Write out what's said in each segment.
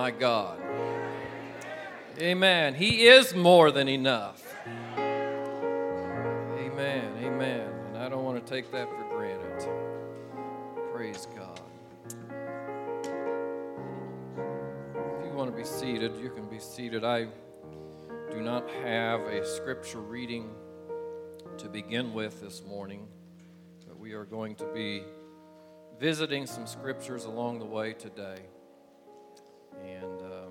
my God. Amen. He is more than enough. Amen. Amen. And I don't want to take that for granted. Praise God. If you want to be seated, you can be seated. I do not have a scripture reading to begin with this morning, but we are going to be visiting some scriptures along the way today. And uh,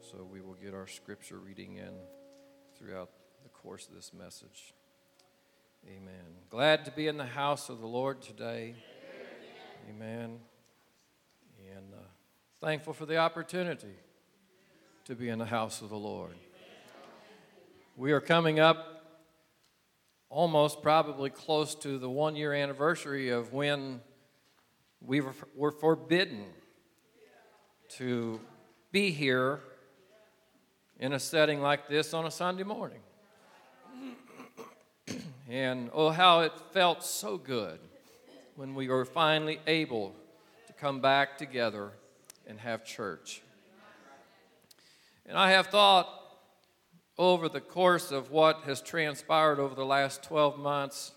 so we will get our scripture reading in throughout the course of this message. Amen. Glad to be in the house of the Lord today. Amen. And uh, thankful for the opportunity to be in the house of the Lord. We are coming up almost probably close to the one year anniversary of when we were, were forbidden to be here in a setting like this on a Sunday morning. and oh, how it felt so good when we were finally able to come back together and have church. And I have thought over the course of what has transpired over the last 12 months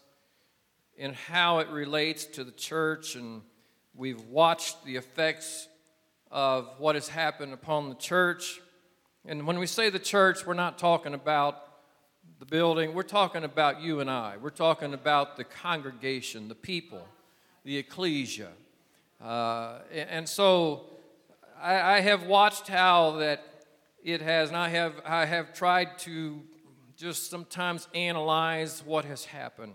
and how it relates to the church, and we've watched the effects of what has happened upon the church. And when we say the church, we're not talking about the building, we're talking about you and I. We're talking about the congregation, the people, the ecclesia. Uh, and so I, I have watched how that it has, and I have, I have tried to just sometimes analyze what has happened.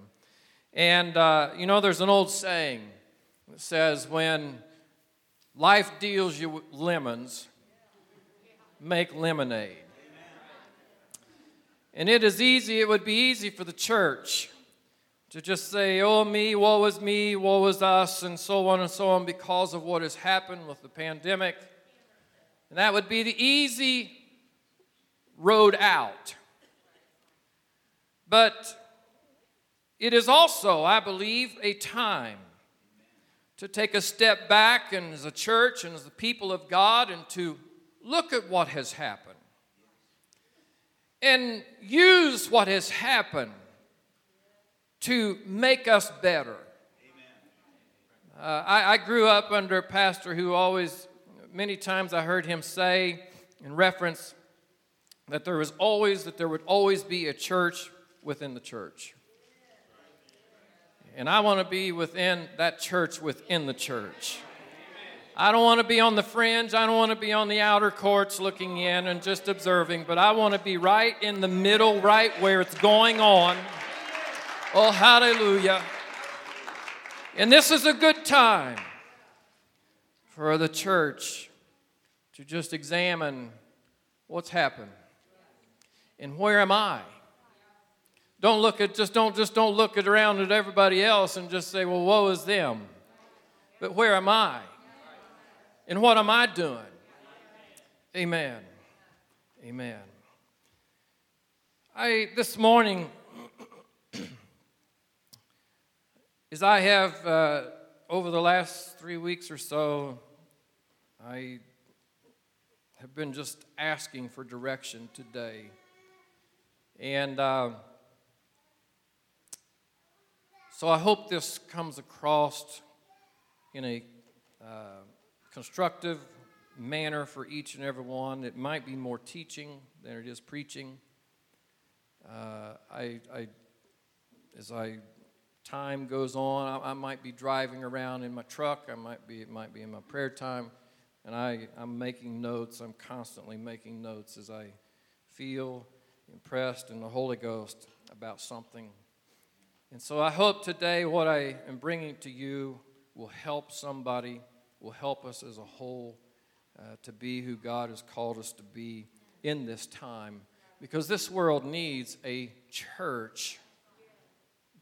And, uh, you know, there's an old saying that says, when Life deals you lemons, make lemonade. And it is easy, it would be easy for the church to just say, oh, me, woe is me, woe is us, and so on and so on because of what has happened with the pandemic. And that would be the easy road out. But it is also, I believe, a time to take a step back and as a church and as the people of God and to look at what has happened and use what has happened to make us better. Uh, I, I grew up under a pastor who always, many times I heard him say in reference that there was always, that there would always be a church within the church. And I want to be within that church within the church. I don't want to be on the fringe. I don't want to be on the outer courts looking in and just observing, but I want to be right in the middle, right where it's going on. Oh, hallelujah. And this is a good time for the church to just examine what's happened and where am I? Don't look at just don't just don't look at around at everybody else and just say, well, woe is them. But where am I? And what am I doing? Amen. Amen. I this morning, as I have uh, over the last three weeks or so, I have been just asking for direction today, and. Uh, so I hope this comes across in a uh, constructive manner for each and every one. It might be more teaching than it is preaching. Uh, I, I, as I time goes on, I, I, might be driving around in my truck. I might be it might be in my prayer time, and I, I'm making notes. I'm constantly making notes as I feel impressed in the Holy Ghost about something and so I hope today what I am bringing to you will help somebody, will help us as a whole uh, to be who God has called us to be in this time. Because this world needs a church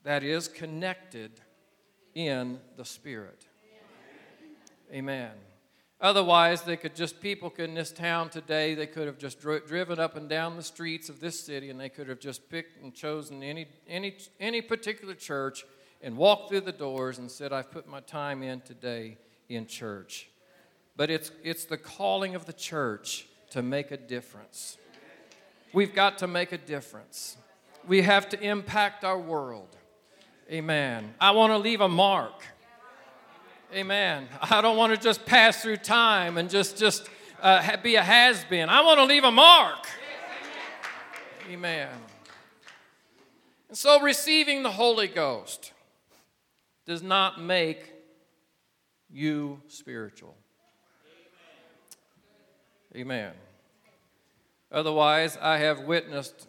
that is connected in the Spirit. Amen. Otherwise, they could just, people in this town today, they could have just dri- driven up and down the streets of this city and they could have just picked and chosen any, any, any particular church and walked through the doors and said, I've put my time in today in church. but it's, it's the calling of the church to make a difference. We've got to make a difference. We have to impact our world. Amen. I want to leave a mark. Amen. I don't want to just pass through time and just just uh, be a has been. I want to leave a mark. Amen. And so receiving the Holy Ghost does not make you spiritual. Amen. Otherwise, I have witnessed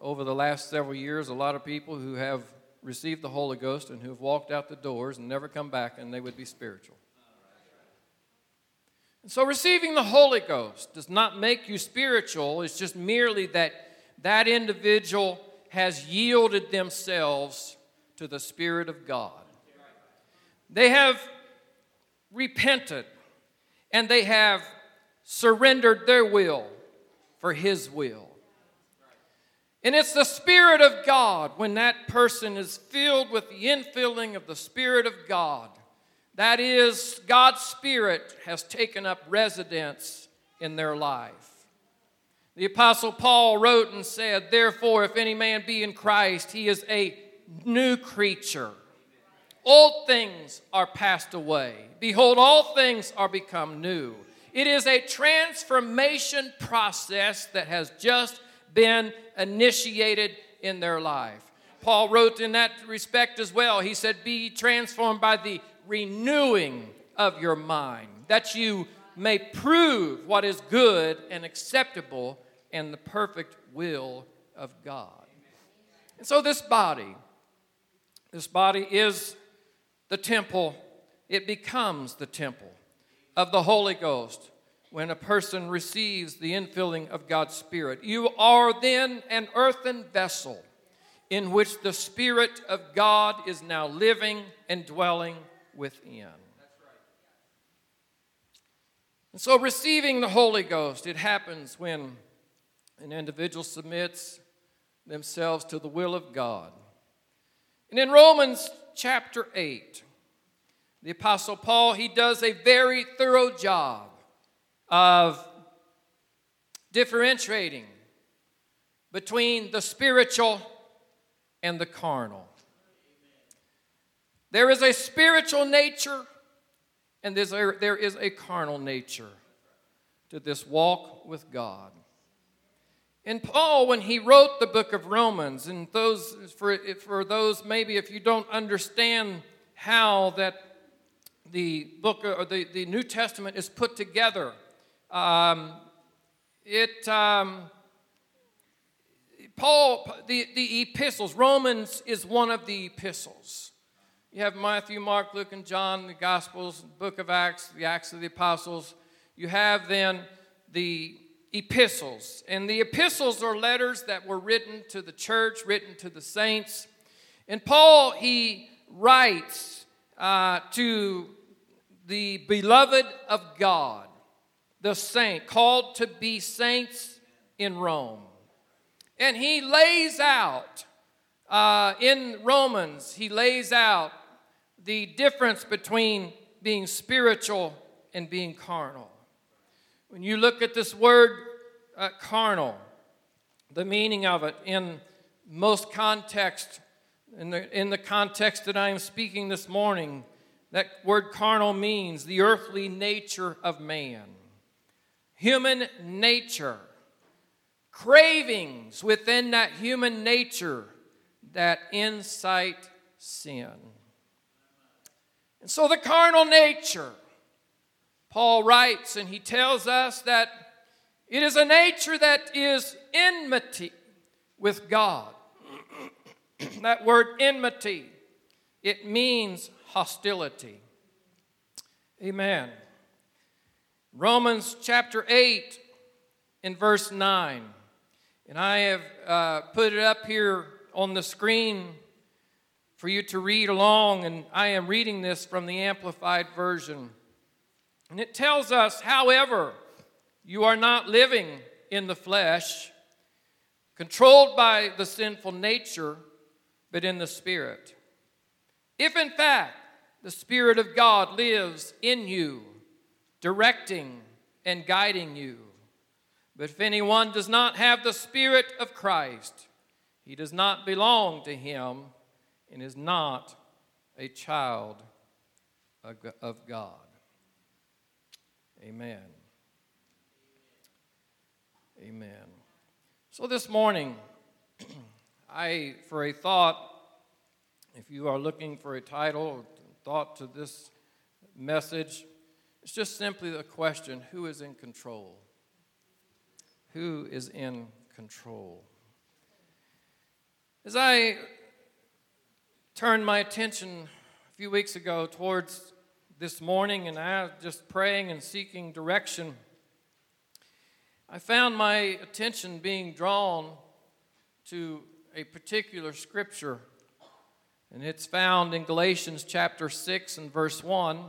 over the last several years a lot of people who have received the Holy Ghost and who have walked out the doors and never come back and they would be spiritual. And so receiving the Holy Ghost does not make you spiritual, it's just merely that that individual has yielded themselves to the Spirit of God. They have repented and they have surrendered their will for His will. And it's the Spirit of God when that person is filled with the infilling of the Spirit of God. That is, God's Spirit has taken up residence in their life. The Apostle Paul wrote and said, Therefore, if any man be in Christ, he is a new creature. Old things are passed away. Behold, all things are become new. It is a transformation process that has just been initiated in their life. Paul wrote in that respect as well. He said, Be transformed by the renewing of your mind, that you may prove what is good and acceptable and the perfect will of God. And so, this body, this body is the temple, it becomes the temple of the Holy Ghost when a person receives the infilling of God's Spirit. You are then an earthen vessel in which the Spirit of God is now living and dwelling within. And so, receiving the Holy Ghost, it happens when an individual submits themselves to the will of God. And in Romans chapter 8, the Apostle Paul, he does a very thorough job of differentiating between the spiritual and the carnal. There is a spiritual nature and there is a carnal nature to this walk with God. And Paul, when he wrote the book of Romans, and those for, for those maybe if you don't understand how that the book or the, the New Testament is put together, um, it um, Paul the, the epistles Romans is one of the epistles. You have Matthew, Mark, Luke, and John, the Gospels, Book of Acts, the Acts of the Apostles. You have then the epistles. And the epistles are letters that were written to the church, written to the saints. And Paul, he writes uh, to the beloved of God, the saint, called to be saints in Rome. And he lays out, uh, in Romans, he lays out the difference between being spiritual and being carnal. When you look at this word uh, carnal, the meaning of it in most context, in the, in the context that I am speaking this morning, that word carnal means the earthly nature of man, human nature, cravings within that human nature that incite sin. And so the carnal nature, Paul writes, and he tells us that it is a nature that is enmity with God. that word enmity, it means hostility. Amen. Romans chapter 8 and verse 9. And I have uh, put it up here on the screen for you to read along, and I am reading this from the Amplified Version. And it tells us, however, you are not living in the flesh, controlled by the sinful nature, but in the Spirit. If in fact the Spirit of God lives in you, directing and guiding you. But if anyone does not have the Spirit of Christ, he does not belong to him and is not a child of God. Amen. Amen. So this morning, I, for a thought, if you are looking for a title, thought to this message, it's just simply the question who is in control? Who is in control? As I turned my attention a few weeks ago towards this morning and I was just praying and seeking direction, I found my attention being drawn to a particular scripture, and it's found in Galatians chapter 6 and verse 1.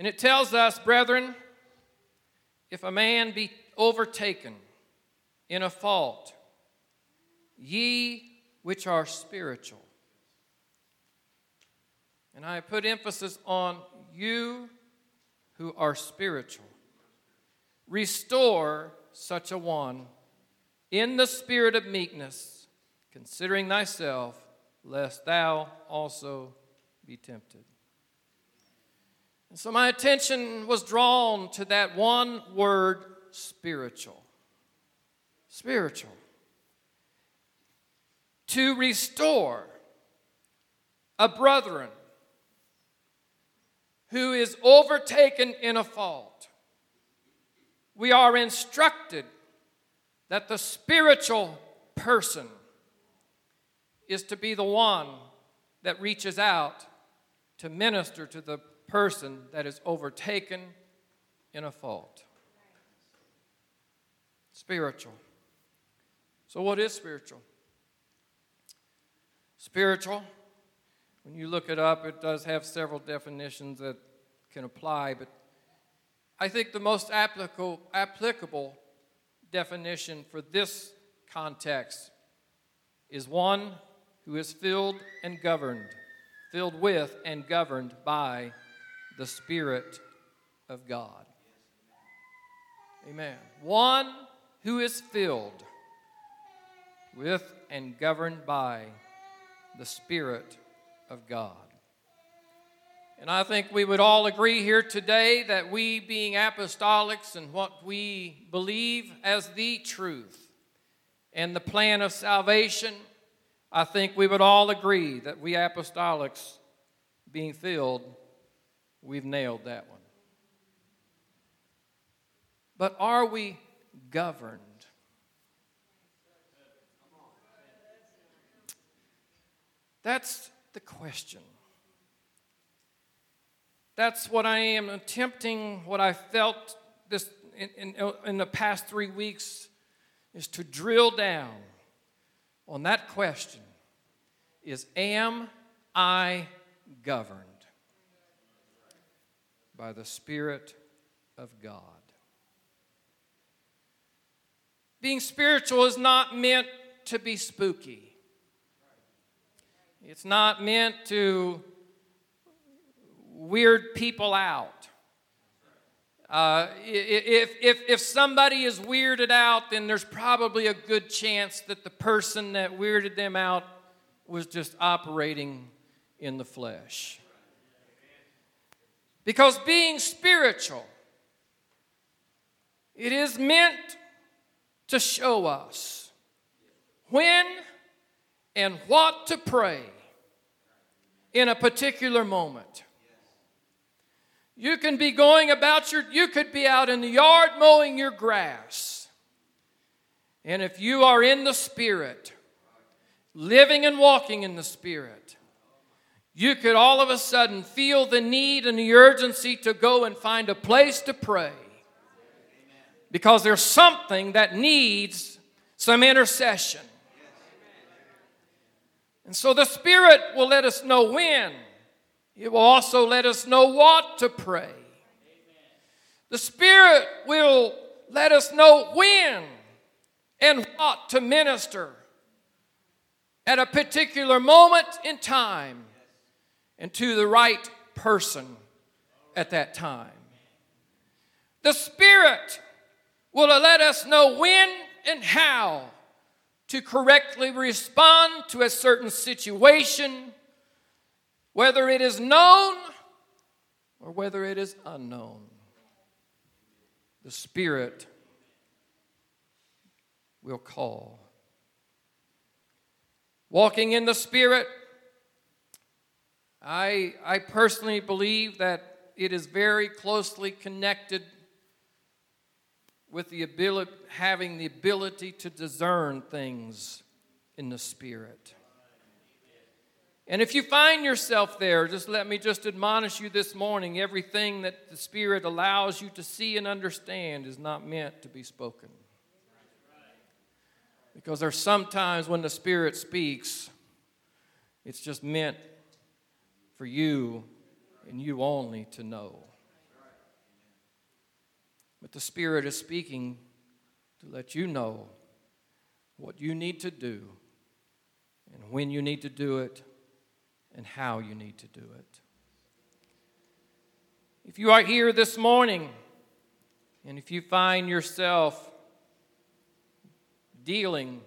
And it tells us, brethren, if a man be overtaken in a fault, ye which are spiritual. And I put emphasis on you who are spiritual. Restore such a one in the spirit of meekness, considering thyself, lest thou also be tempted. And so my attention was drawn to that one word, spiritual. Spiritual. To restore a brethren who is overtaken in a fault. We are instructed that the spiritual person is to be the one that reaches out to minister to the person that is overtaken in a fault. Spiritual. So, what is spiritual? Spiritual, when you look it up, it does have several definitions that can apply, but I think the most applicable, applicable definition for this context is one who is filled and governed, filled with and governed by the Spirit of God. Amen. One who is filled with and governed by the Spirit of God. And I think we would all agree here today that we, being apostolics and what we believe as the truth and the plan of salvation, I think we would all agree that we apostolics, being filled, we've nailed that one. But are we governed? That's the question. That's what I am attempting, what I felt this in, in, in the past three weeks is to drill down on that question is am I governed by the Spirit of God? Being spiritual is not meant to be spooky. It's not meant to weird people out. Uh, if, if, if somebody is weirded out, then there's probably a good chance that the person that weirded them out was just operating in the flesh. Because being spiritual, it is meant to show us when and what to pray in a particular moment. You can be going about your, you could be out in the yard mowing your grass. And if you are in the Spirit, living and walking in the Spirit, you could all of a sudden feel the need and the urgency to go and find a place to pray. Because there's something that needs some intercession. And so the Spirit will let us know when. It will also let us know what to pray. The Spirit will let us know when and what to minister at a particular moment in time and to the right person at that time. The Spirit will let us know when and how to correctly respond to a certain situation, whether it is known or whether it is unknown. The Spirit will call. Walking in the Spirit, I, I personally believe that it is very closely connected with the ability, having the ability to discern things in the Spirit. And if you find yourself there, just let me just admonish you this morning everything that the Spirit allows you to see and understand is not meant to be spoken. Because there's sometimes when the Spirit speaks, it's just meant for you and you only to know. But the Spirit is speaking to let you know what you need to do and when you need to do it and how you need to do it. If you are here this morning and if you find yourself dealing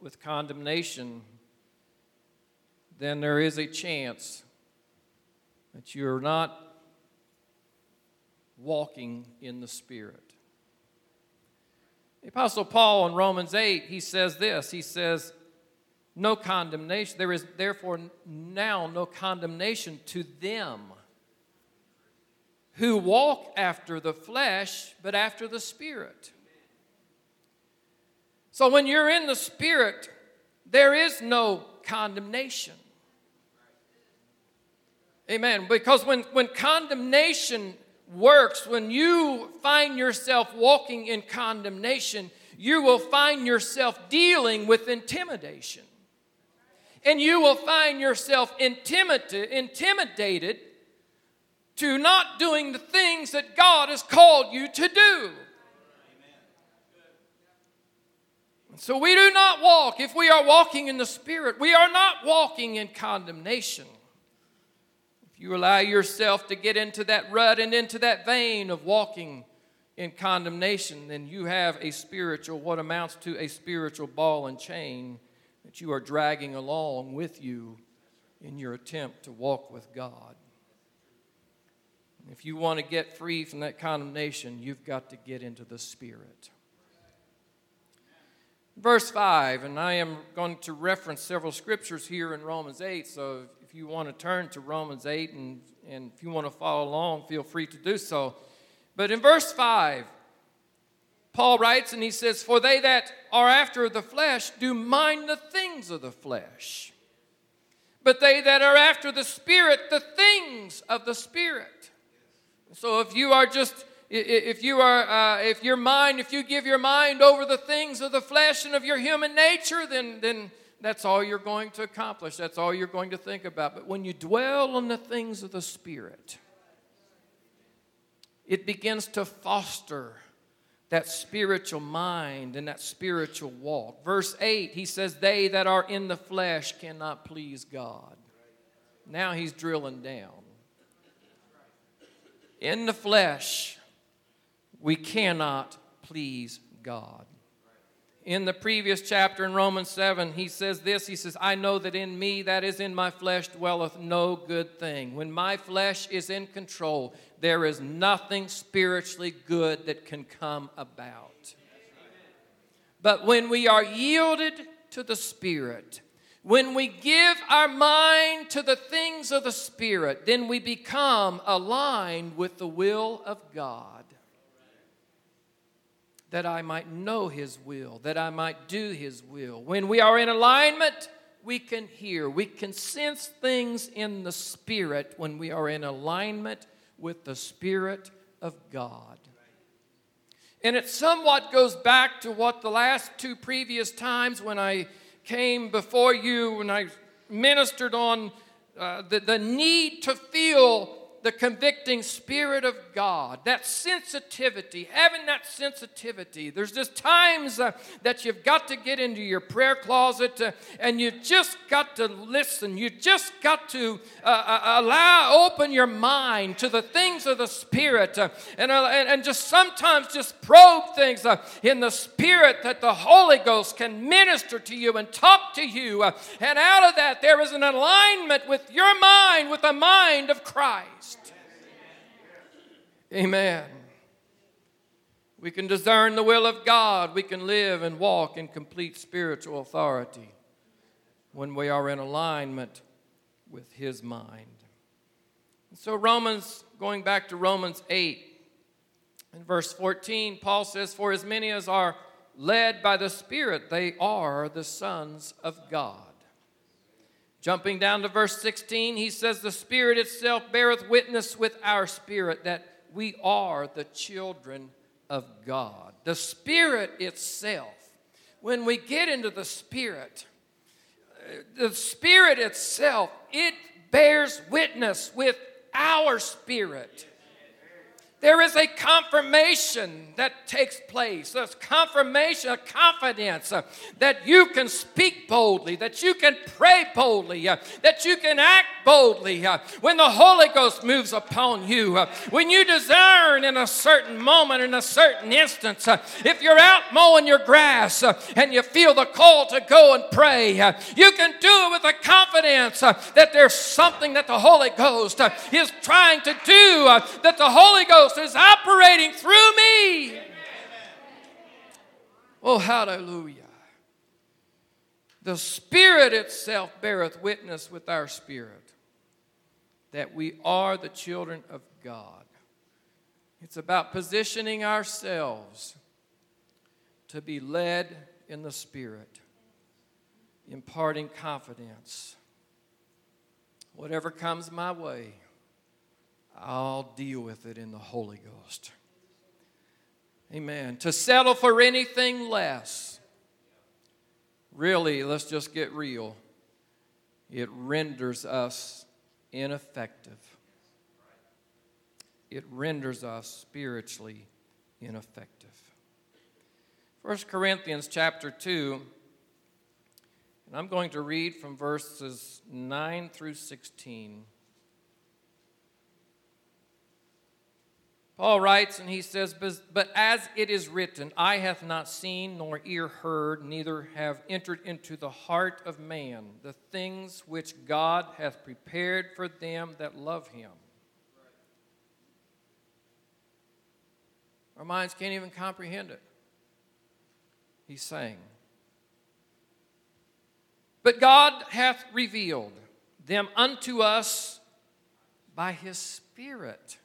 with condemnation, then there is a chance that you're not walking in the Spirit. The Apostle Paul in Romans 8, he says this He says, No condemnation, there is therefore now no condemnation to them who walk after the flesh, but after the Spirit. So when you're in the Spirit, there is no condemnation. Amen. Because when, when condemnation works, when you find yourself walking in condemnation, you will find yourself dealing with intimidation. And you will find yourself intimidated, intimidated to not doing the things that God has called you to do. So we do not walk, if we are walking in the Spirit, we are not walking in condemnation you allow yourself to get into that rut and into that vein of walking in condemnation, then you have a spiritual, what amounts to a spiritual ball and chain that you are dragging along with you in your attempt to walk with God. If you want to get free from that condemnation, you've got to get into the Spirit. Verse 5, and I am going to reference several scriptures here in Romans 8, so if you want to turn to Romans 8 and, and if you want to follow along, feel free to do so. But in verse 5, Paul writes and he says, For they that are after the flesh do mind the things of the flesh, but they that are after the Spirit, the things of the Spirit. So if you are just if you are uh, if your mind if you give your mind over the things of the flesh and of your human nature then then that's all you're going to accomplish. That's all you're going to think about. But when you dwell on the things of the Spirit, it begins to foster that spiritual mind and that spiritual walk. Verse 8, he says, They that are in the flesh cannot please God. Now he's drilling down. In the flesh, we cannot please God in the previous chapter in Romans 7, he says this He says, I know that in me, that is in my flesh, dwelleth no good thing. When my flesh is in control, there is nothing spiritually good that can come about. But when we are yielded to the Spirit, when we give our mind to the things of the Spirit, then we become aligned with the will of God that I might know His will, that I might do His will. When we are in alignment, we can hear, we can sense things in the Spirit when we are in alignment with the Spirit of God. And it somewhat goes back to what the last two previous times when I came before you, when I ministered on uh, the, the need to feel the convicting Spirit of God, that sensitivity, having that sensitivity. There's just times uh, that you've got to get into your prayer closet uh, and you just got to listen. You just got to uh, uh allow, open your mind to the things of the Spirit uh, and, uh, and, and, just sometimes just probe things in the Spirit that the Holy Ghost can minister to you and talk to you. and out of that, there is an alignment with your mind, with the mind of Christ. Amen. We can discern the will of God. We can live and walk in complete spiritual authority when we are in alignment with His mind. And so, Romans, going back to Romans 8, in verse 14, Paul says, For as many as are led by the Spirit, they are the sons of God. Jumping down to verse 16, he says, The Spirit itself beareth witness with our spirit that we are the children of God. The Spirit itself, when we get into the Spirit, the Spirit itself, it bears witness with our spirit there is a confirmation that takes place. There's confirmation, a confidence uh, that you can speak boldly, that you can pray boldly, uh, that you can act boldly uh, when the Holy Ghost moves upon you. Uh, when you discern in a certain moment, in a certain instance, uh, if you're out mowing your grass uh, and you feel the call to go and pray, you can do it with a confidence that there's something that the Holy Ghost is trying to do, that the Holy Ghost Ghost is operating through me. Oh, hallelujah. The Spirit itself beareth witness with our spirit that we are the children of God. It's about positioning ourselves to be led in the Spirit, imparting confidence. Whatever comes my way, I'll deal with it in the Holy Ghost. Amen. To settle for anything less, really, let's just get real, it renders us ineffective. It renders us spiritually ineffective. 1 Corinthians chapter 2, and I'm going to read from verses 9 through 16. Paul writes and he says, But as it is written, eye hath not seen, nor ear heard, neither have entered into the heart of man the things which God hath prepared for them that love him. Our minds can't even comprehend it. He's saying, But God hath revealed them unto us by his Spirit.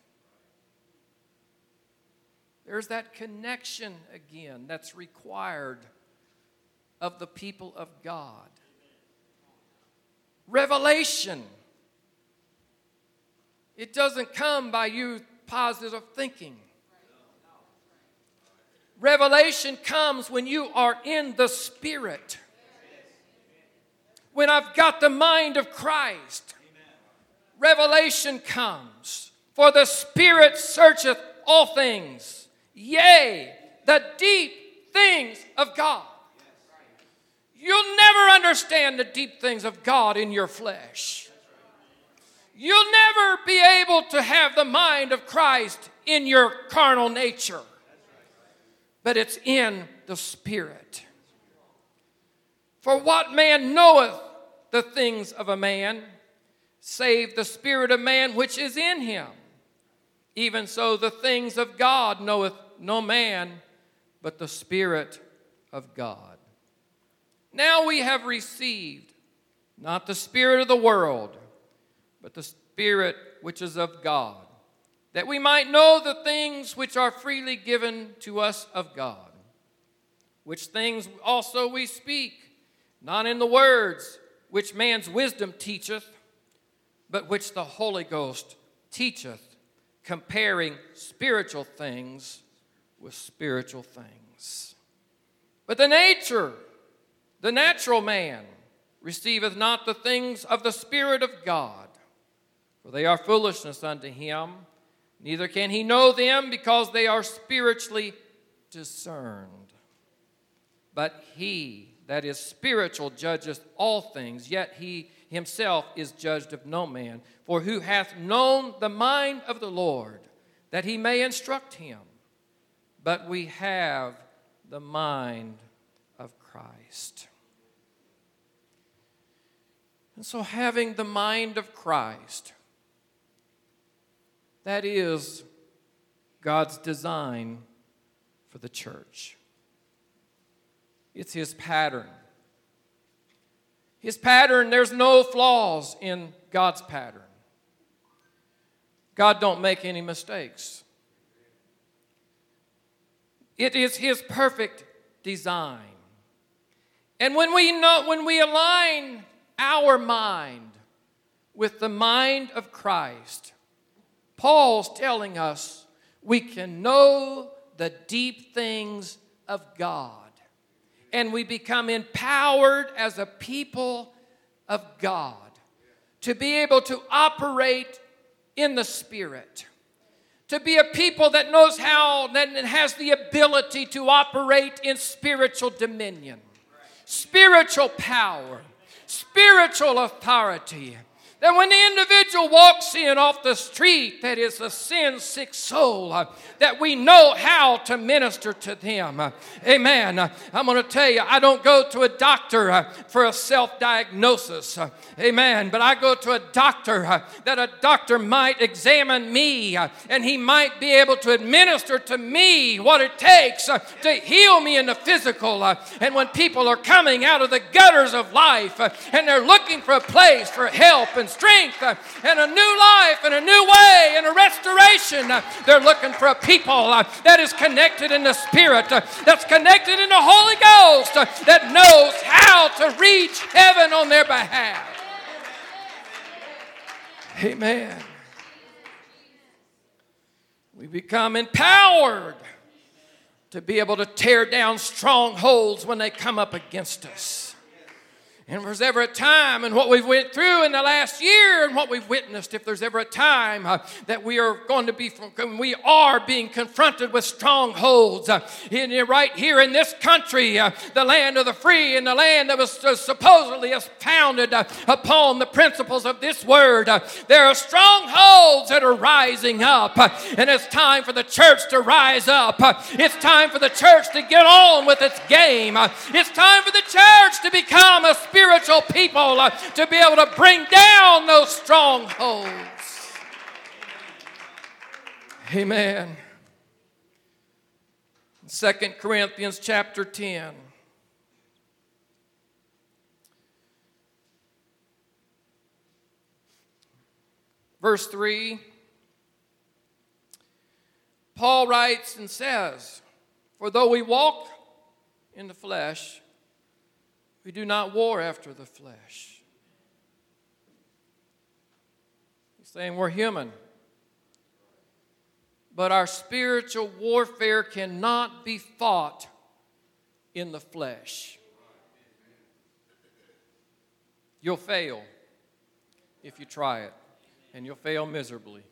There's that connection again that's required of the people of God. Revelation. It doesn't come by you positive thinking. Revelation comes when you are in the Spirit. When I've got the mind of Christ. Revelation comes. For the Spirit searcheth all things yea, the deep things of God. You'll never understand the deep things of God in your flesh. You'll never be able to have the mind of Christ in your carnal nature, but it's in the Spirit. For what man knoweth the things of a man, save the Spirit of man which is in him? Even so, the things of God knoweth no man, but the Spirit of God. Now we have received not the Spirit of the world, but the Spirit which is of God, that we might know the things which are freely given to us of God, which things also we speak, not in the words which man's wisdom teacheth, but which the Holy Ghost teacheth, comparing spiritual things with spiritual things. But the nature, the natural man, receiveth not the things of the Spirit of God, For they are foolishness unto him, neither can he know them because they are spiritually discerned. But he that is spiritual judgeth all things, yet he himself is judged of no man. For who hath known the mind of the Lord, that he may instruct him? But we have the mind of Christ. And so, having the mind of Christ, that is God's design for the church. It's His pattern. His pattern, there's no flaws in God's pattern. God don't make any mistakes. It is His perfect design. And when we know, when we align our mind with the mind of Christ, Paul's telling us we can know the deep things of God. And we become empowered as a people of God to be able to operate in the Spirit. To be a people that knows how, and has the ability to operate in spiritual dominion, spiritual power, spiritual authority that when the individual walks in off the street that is a sin sick soul, uh, that we know how to minister to them. Uh, amen. Uh, I'm going to tell you, I don't go to a doctor uh, for a self diagnosis. Uh, amen. But I go to a doctor uh, that a doctor might examine me and he might be able to administer to me what it takes to heal me in the physical. and when people are coming out of the gutters of life and they're looking for a place for help and strength uh, and a new life and a new way and a restoration. Uh, they're looking for a people uh, that is connected in the Spirit, that's connected in the Holy Ghost, that knows how to reach heaven on their behalf. Amen. We become empowered to be able to tear down strongholds when they come up against us. And if there's ever a time and what we've went through in the last year and what we've witnessed, if there's ever a time uh, that we are going to be, we are being confronted with strongholds. Uh, in, right here in this country, uh, the land of the free and the land that was uh, supposedly founded uh, upon the principles of this word, uh, there are strongholds that are rising up. and it's time for the church to rise up. it's time for the church to get on with its game. it's time for the church to become a spiritual people uh, to be able to bring down those strongholds. Amen. Second Corinthians chapter 10. Verse 3, Paul writes and says, For though we walk in the flesh, we do not war after the flesh. He's saying we're human. But our spiritual warfare cannot be fought in the flesh. You'll fail if you try it, and you'll fail miserably.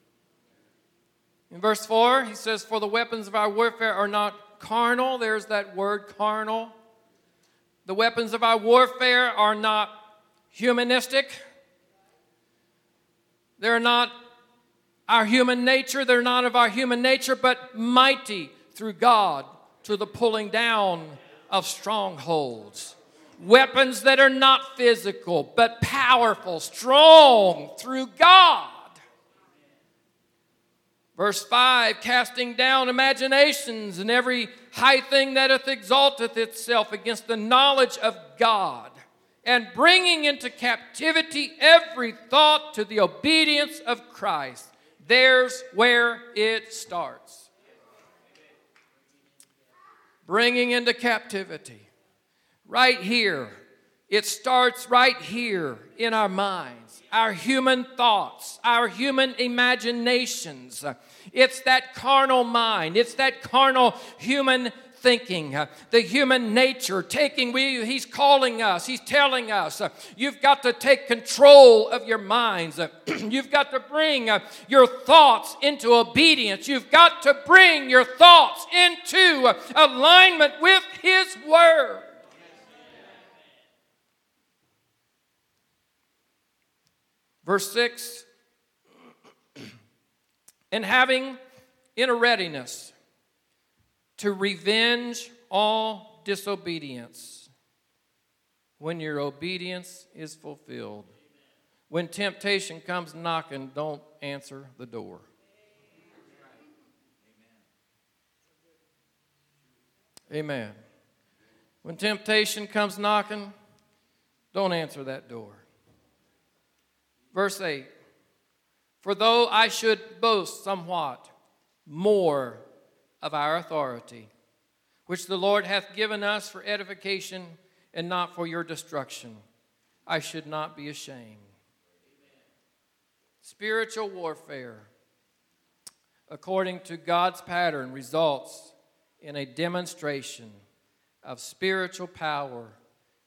In verse 4, he says, For the weapons of our warfare are not carnal. There's that word carnal. The weapons of our warfare are not humanistic. They're not our human nature. They're not of our human nature, but mighty through God to the pulling down of strongholds. Weapons that are not physical, but powerful, strong through God. Verse 5 casting down imaginations and every high thing that hath exalteth itself against the knowledge of God, and bringing into captivity every thought to the obedience of Christ. There's where it starts. Bringing into captivity. Right here. It starts right here in our minds, our human thoughts, our human imaginations. It's that carnal mind, it's that carnal human thinking, uh, the human nature, taking, we, he's calling us, he's telling us, uh, you've got to take control of your minds. Uh, you've got to bring uh, your thoughts into obedience. You've got to bring your thoughts into uh, alignment with his word. Verse 6 And having in a readiness to revenge all disobedience when your obedience is fulfilled. When temptation comes knocking, don't answer the door. Amen. When temptation comes knocking, don't answer that door. Verse 8 For though I should boast somewhat more of our authority, which the Lord hath given us for edification and not for your destruction, I should not be ashamed. Spiritual warfare, according to God's pattern, results in a demonstration of spiritual power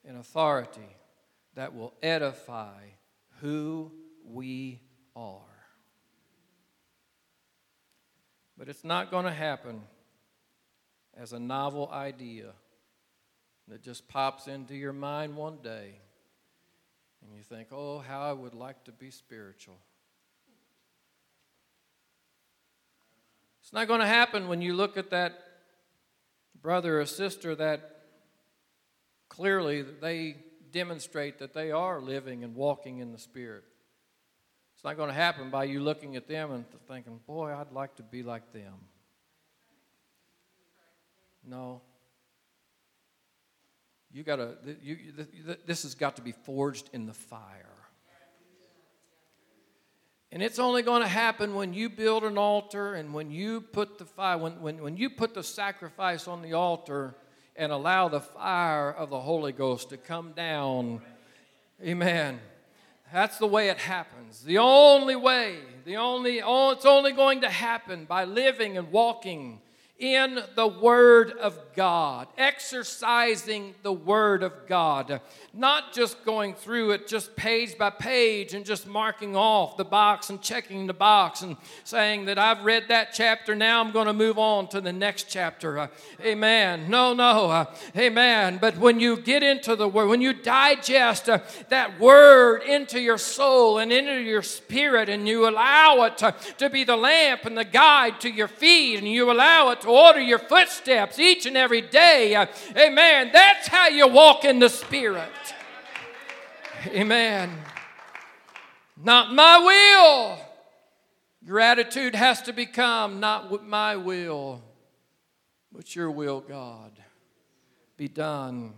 and authority that will edify who we are. But it's not going to happen as a novel idea that just pops into your mind one day and you think, oh, how I would like to be spiritual. It's not going to happen when you look at that brother or sister that clearly they demonstrate that they are living and walking in the Spirit. It's not going to happen by you looking at them and thinking, boy, I'd like to be like them. No. You got to, you, this has got to be forged in the fire. And it's only going to happen when you build an altar and when you put the fire, when, when, when you put the sacrifice on the altar and allow the fire of the Holy Ghost to come down. Amen. That's the way it happens. The only way, the only, oh, it's only going to happen by living and walking in the Word of God, exercising the Word of God, not just going through it just page by page and just marking off the box and checking the box and saying that I've read that chapter, now I'm going to move on to the next chapter. Uh, amen. No, no. Uh, amen. But when you get into the Word, when you digest uh, that Word into your soul and into your spirit, and you allow it to, to be the lamp and the guide to your feet, and you allow it to order your footsteps each and every day. Uh, amen. That's how you walk in the Spirit. Amen. Not my will. Your attitude has to become not my will, but your will, God, be done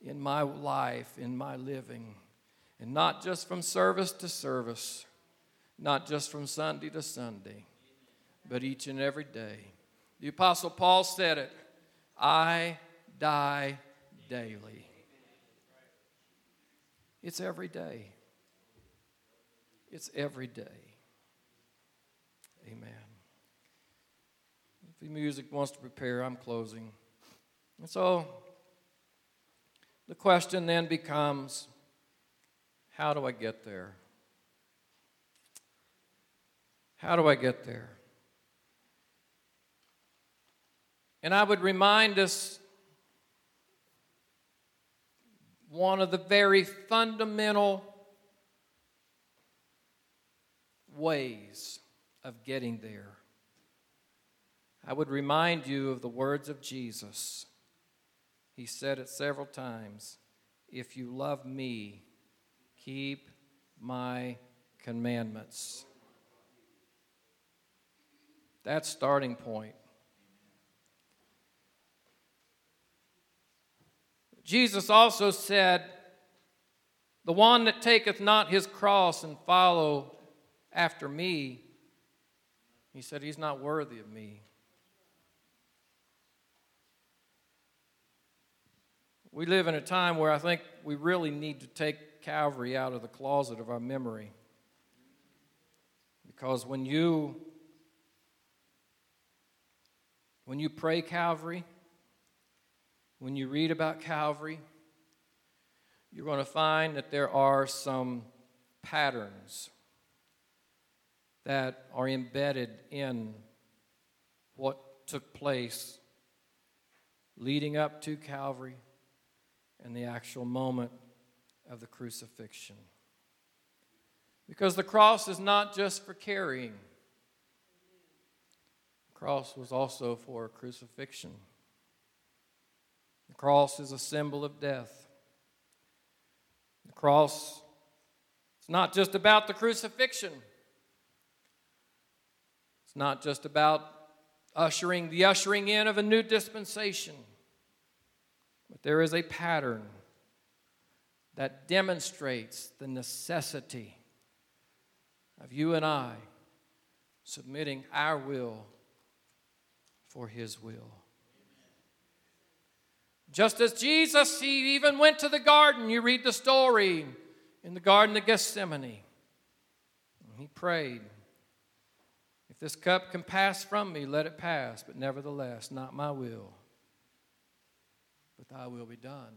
in my life, in my living, and not just from service to service, not just from Sunday to Sunday, but each and every day. The Apostle Paul said it I die daily. It's every day. It's every day. Amen. If the music wants to prepare, I'm closing. And so the question then becomes how do I get there? How do I get there? And I would remind us one of the very fundamental ways of getting there. I would remind you of the words of Jesus. He said it several times If you love me, keep my commandments. That's starting point. Jesus also said, The one that taketh not his cross and follow after me, he said, He's not worthy of me. We live in a time where I think we really need to take Calvary out of the closet of our memory. Because when you when you pray Calvary, when you read about Calvary, you're going to find that there are some patterns that are embedded in what took place leading up to Calvary and the actual moment of the crucifixion. Because the cross is not just for carrying, the cross was also for crucifixion. The cross is a symbol of death. The cross is not just about the crucifixion. It's not just about ushering the ushering in of a new dispensation. But there is a pattern that demonstrates the necessity of you and I submitting our will for His will. Just as Jesus, He even went to the garden. You read the story in the Garden of Gethsemane. He prayed, If this cup can pass from me, let it pass, but nevertheless, not my will, but thy will be done.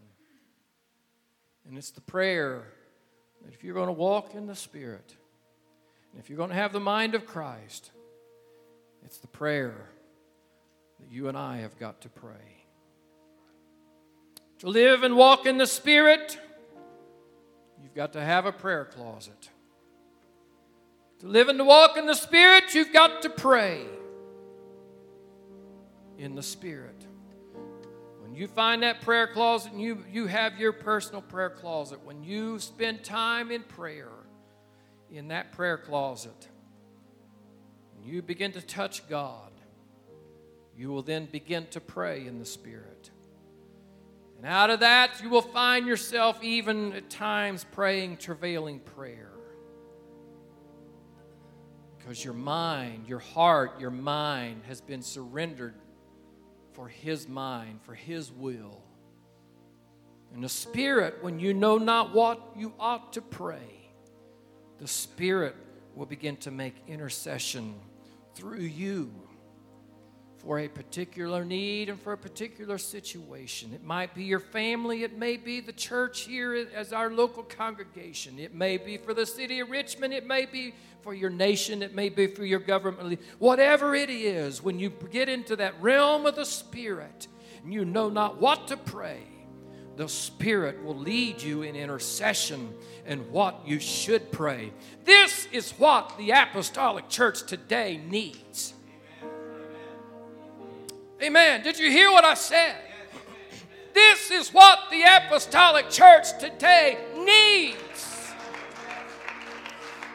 And it's the prayer that if you're going to walk in the Spirit, and if you're going to have the mind of Christ, it's the prayer that you and I have got to pray. To live and walk in the Spirit, you've got to have a prayer closet. To live and to walk in the Spirit, you've got to pray in the Spirit. When you find that prayer closet and you, you have your personal prayer closet, when you spend time in prayer, in that prayer closet, you begin to touch God, you will then begin to pray in the Spirit. And out of that, you will find yourself even at times praying travailing prayer. Because your mind, your heart, your mind has been surrendered for His mind, for His will. And the Spirit, when you know not what you ought to pray, the Spirit will begin to make intercession through you for a particular need and for a particular situation. It might be your family, it may be the church here as our local congregation, it may be for the city of Richmond, it may be for your nation, it may be for your government. Whatever it is, when you get into that realm of the Spirit and you know not what to pray, the Spirit will lead you in intercession and what you should pray. This is what the apostolic church today needs. Amen. Did you hear what I said? This is what the apostolic church today needs.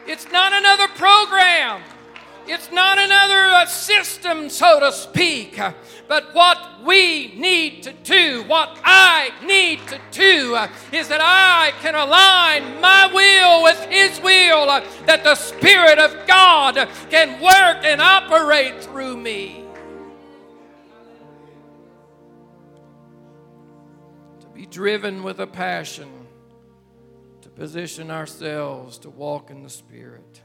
It's not another program. It's not another uh, system, so to speak, uh, but what we need to do, what I need to do, uh, is that I can align my will with His will, that the Spirit of God can work and operate through me. Be driven with a passion, to position ourselves to walk in the Spirit.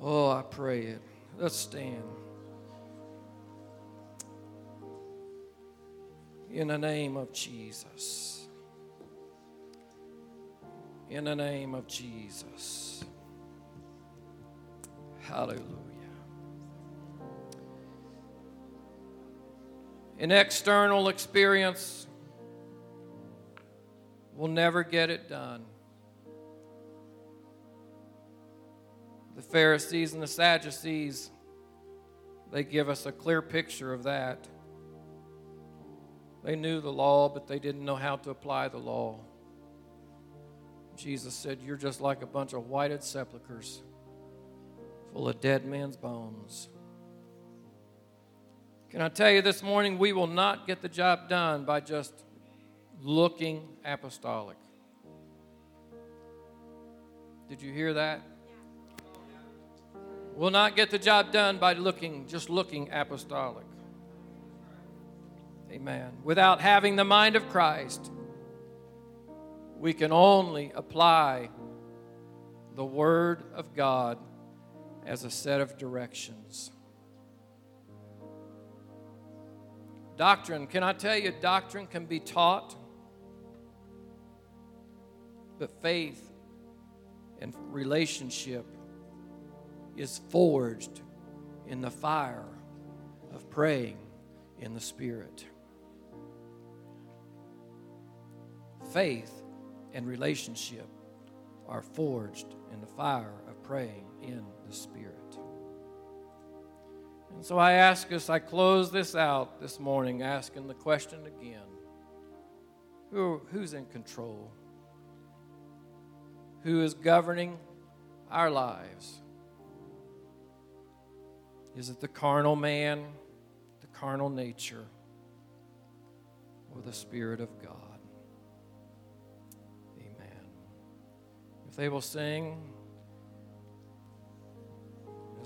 Oh, I pray it. Let's stand. In the name of Jesus. In the name of Jesus. Hallelujah. An external experience will never get it done. the Pharisees and the Sadducees, they give us a clear picture of that. They knew the law, but they didn't know how to apply the law. Jesus said, You're just like a bunch of whited sepulchres full of dead men's bones. Can I tell you this morning, we will not get the job done by just looking apostolic. Did you hear that? We will not get the job done by looking just looking apostolic. Amen. Without having the mind of Christ, we can only apply the Word of God as a set of directions. Doctrine, can I tell you, doctrine can be taught, but faith and relationship is forged in the fire of praying in the Spirit. Faith and relationship are forged in the fire of praying in the Spirit. And so I ask us, I close this out this morning asking the question again Who, who's in control? Who is governing our lives? Is it the carnal man, the carnal nature, or the Spirit of God? Amen. If they will sing,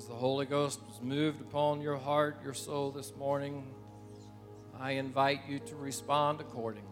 as the Holy Ghost was moved upon your heart, your soul this morning, I invite you to respond accordingly.